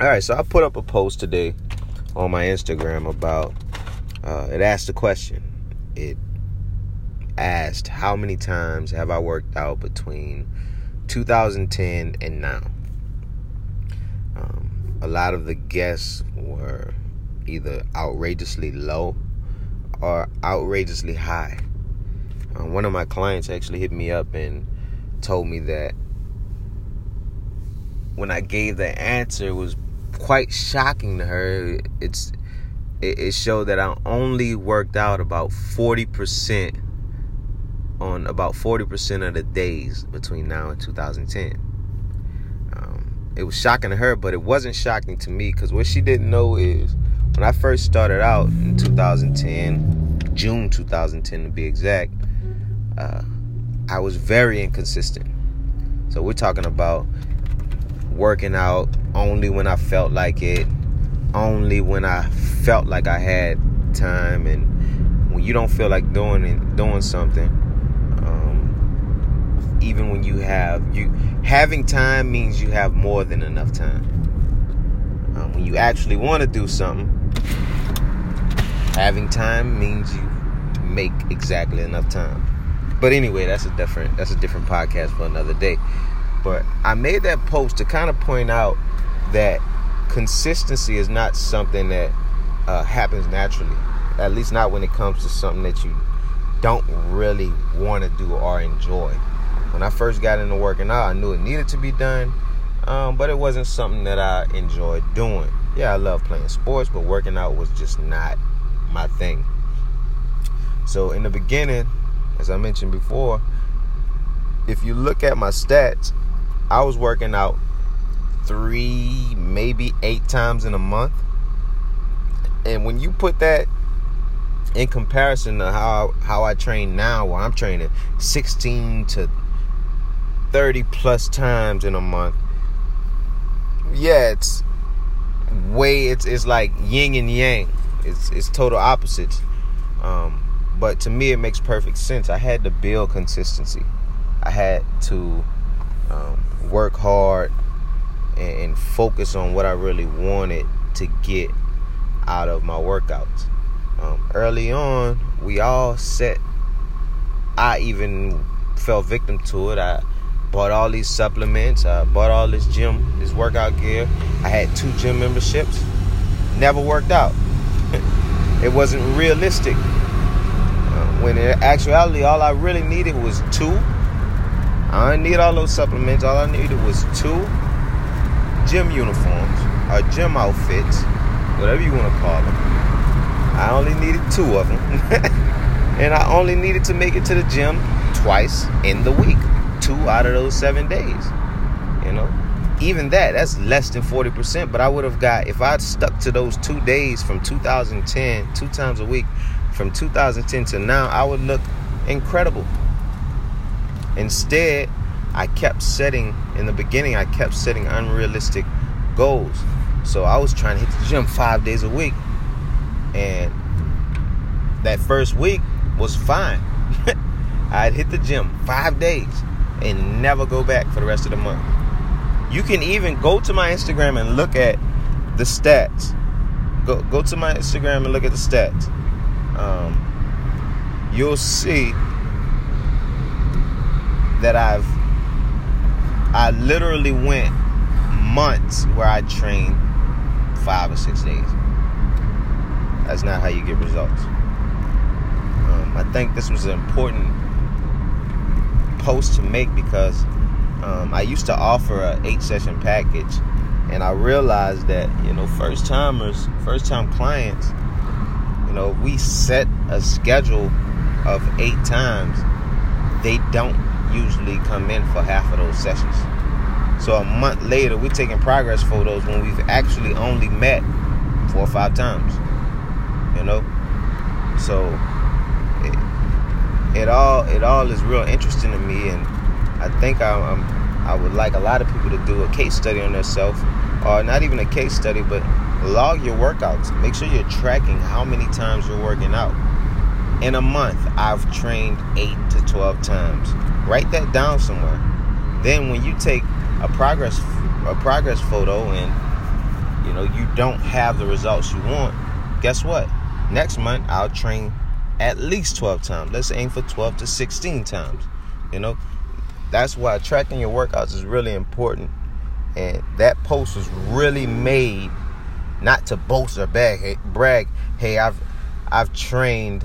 All right, so I put up a post today on my Instagram about uh, it asked a question. It asked how many times have I worked out between 2010 and now. Um, a lot of the guests were either outrageously low or outrageously high. Uh, one of my clients actually hit me up and told me that when I gave the answer, was quite shocking to her. It's it, showed that I only worked out about forty percent on about forty percent of the days between now and 2010. Um, it was shocking to her, but it wasn't shocking to me because what she didn't know is when I first started out in 2010, June 2010 to be exact, uh, I was very inconsistent. So we're talking about working out only when I felt like it, only when I felt like I had time, and when you don't feel like doing it, doing something, um, even when you have you having time means you have more than enough time. Um, when you actually want to do something, having time means you make exactly enough time. But anyway, that's a different that's a different podcast for another day. But I made that post to kind of point out that consistency is not something that uh, happens naturally. At least not when it comes to something that you don't really want to do or enjoy. When I first got into working out, I knew it needed to be done, um, but it wasn't something that I enjoyed doing. Yeah, I love playing sports, but working out was just not my thing. So in the beginning, as I mentioned before, if you look at my stats, I was working out three, maybe eight times in a month. And when you put that in comparison to how how I train now, where I'm training 16 to 30 plus times in a month, yeah, it's way it's it's like yin and yang. It's it's total opposites. Um, but to me, it makes perfect sense. I had to build consistency. I had to um, work hard and, and focus on what I really wanted to get out of my workouts. Um, early on, we all set. I even fell victim to it. I bought all these supplements. I bought all this gym, this workout gear. I had two gym memberships. Never worked out. it wasn't realistic. Uh, when in actuality, all I really needed was two I didn't need all those supplements. All I needed was two gym uniforms or gym outfits, whatever you want to call them. I only needed two of them. and I only needed to make it to the gym twice in the week. Two out of those seven days. You know? Even that, that's less than 40%. But I would have got, if I'd stuck to those two days from 2010, two times a week, from 2010 to now, I would look incredible. Instead, I kept setting, in the beginning, I kept setting unrealistic goals. So I was trying to hit the gym five days a week. And that first week was fine. I'd hit the gym five days and never go back for the rest of the month. You can even go to my Instagram and look at the stats. Go go to my Instagram and look at the stats. Um, you'll see that I've I literally went months where I trained five or six days. That's not how you get results. Um, I think this was an important post to make because um, I used to offer a eight session package, and I realized that you know first timers, first time clients, you know, we set a schedule of eight times, they don't usually come in for half of those sessions. So a month later, we're taking progress photos when we've actually only met four or five times. You know, so it, it all it all is real interesting to me, and I think I, I'm I would like a lot of people to do a case study on themselves, or not even a case study, but log your workouts. Make sure you're tracking how many times you're working out. In a month, I've trained eight to twelve times Write that down somewhere. Then when you take a progress a progress photo and you know, you don't have the results you want, guess what? Next month I'll train at least 12 times. Let's aim for 12 to 16 times. You know, that's why tracking your workouts is really important. And that post was really made not to boast or brag. Hey, brag, hey, I've I've trained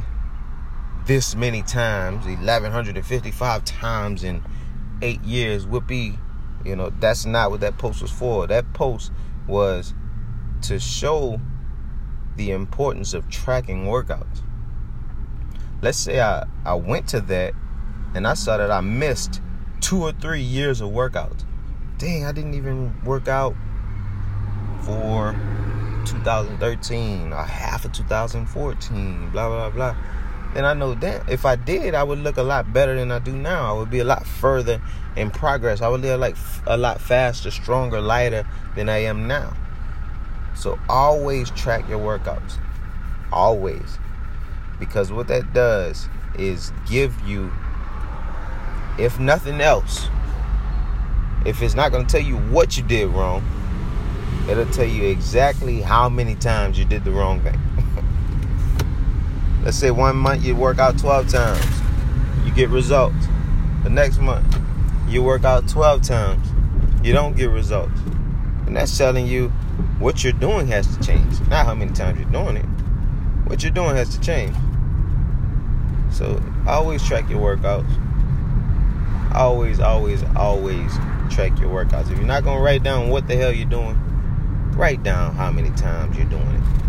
this many times, 1155 times in 8 years. would be, you know, that's not what that post was for. That post was to show the importance of tracking workouts. Let's say I, I went to that and I saw that I missed two or three years of workouts. Dang, I didn't even work out for 2013 or half of 2014, blah, blah, blah. Then I know that if I did, I would look a lot better than I do now. I would be a lot further in progress. I would live like a lot faster, stronger, lighter than I am now. So always track your workouts. Always. Because what that does is give you, if nothing else, if it's not going to tell you what you did wrong, it'll tell you exactly how many times you did the wrong thing. Let's say one month you work out 12 times, you get results. The next month you work out 12 times, you don't get results. And that's telling you what you're doing has to change. Not how many times you're doing it. What you're doing has to change. So always track your workouts. Always, always, always track your workouts. If you're not gonna write down what the hell you're doing, write down how many times you're doing it.